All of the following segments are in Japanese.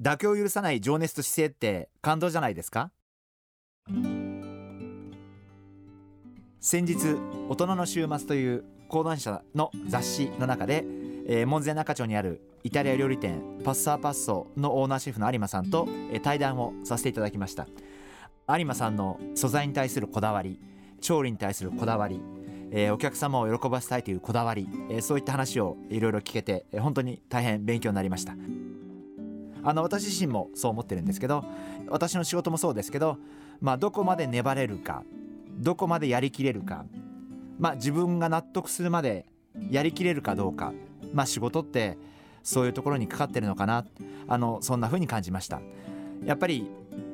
妥協を許さない情熱と姿勢って感動じゃないですか？先日大人の週末という講談社の雑誌の中で、えー、門前仲町にあるイタリア料理店パッサーパッソのオーナーシェフの有馬さんと、えー、対談をさせていただきました。有馬さんの素材に対するこだわり調理に対するこだわり、えー、お客様を喜ばせたいというこだわり、えー、そういった話をいろいろ聞けて、えー、本当に大変勉強になりました。あの私自身もそう思ってるんですけど私の仕事もそうですけど、まあ、どこまで粘れるかどこまでやりきれるか、まあ、自分が納得するまでやりきれるかどうか、まあ、仕事ってそういうところにかかってるのかなあのそんな風に感じました。やっぱり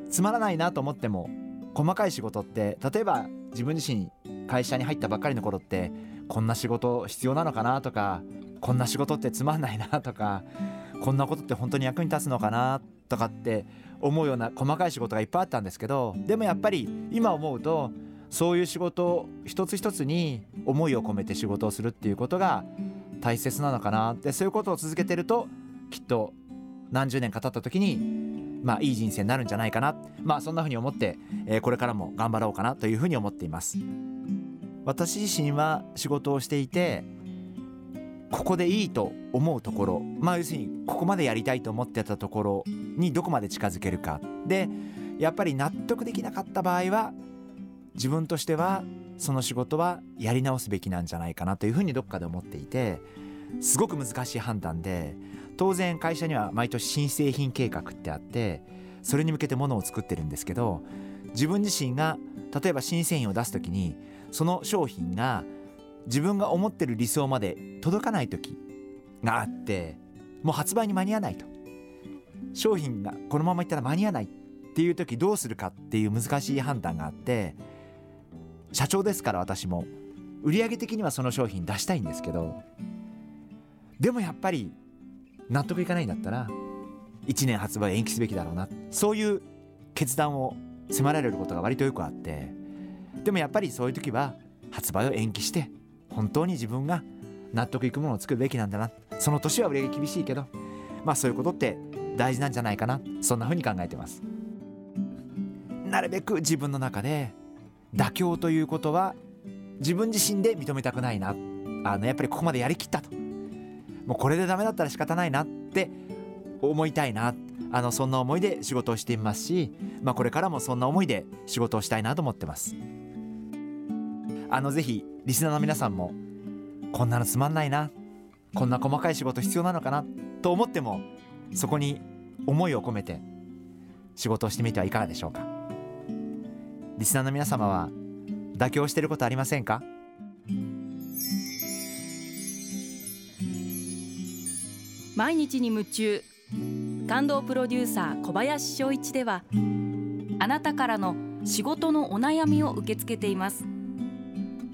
つまらないなと思っても細かい仕事って例えば自分自身会社に入ったばっかりの頃ってこんな仕事必要なのかなとかこんな仕事ってつまんないなとかこんなことって本当に役に立つのかな。とかって思うような細かい仕事がいっぱいあったんですけどでもやっぱり今思うとそういう仕事一つ一つに思いを込めて仕事をするっていうことが大切なのかなってそういうことを続けてるときっと何十年か経った時にまあいい人生になるんじゃないかなまあそんなふうに思って、えー、これからも頑張ろうかなというふうに思っています。私自身は仕事をしていてここでいいと思うところまあ要するにここまでやりたいと思ってたところにどこまで近づけるか。でやっぱり納得できなかった場合は自分としてはその仕事はやり直すべきなんじゃないかなというふうにどっかで思っていてすごく難しい判断で当然会社には毎年新製品計画ってあってそれに向けてものを作ってるんですけど自分自身が例えば新製品を出す時にその商品が自分が思ってる理想まで届かない時があってもう発売に間に合わないと。商品がこのままいったら間に合わないっていう時どうするかっていう難しい判断があって社長ですから私も売上的にはその商品出したいんですけどでもやっぱり納得いかないんだったら1年発売延期すべきだろうなそういう決断を迫られることが割とよくあってでもやっぱりそういう時は発売を延期して本当に自分が納得いくものを作るべきなんだな。その年は売り上げ厳しいけどまあそういうことって大事なんじゃないかな。そんな風に考えてます。なるべく自分の中で妥協ということは自分自身で認めたくないな。あのやっぱりここまでやりきったと。もうこれでダメだったら仕方ないなって思いたいな。あのそんな思いで仕事をしていますし、まあ、これからもそんな思いで仕事をしたいなと思ってます。あのぜひリスナーの皆さんもこんなのつまんないな。こんな細かい仕事必要なのかな。と思ってもそこに思いを込めて仕事をしてみてはいかがでしょうか。リスナーの皆様は妥協していることありませんか？毎日に夢中感動プロデューサー小林翔一ではあなたからの仕事のお悩みを受け付けています。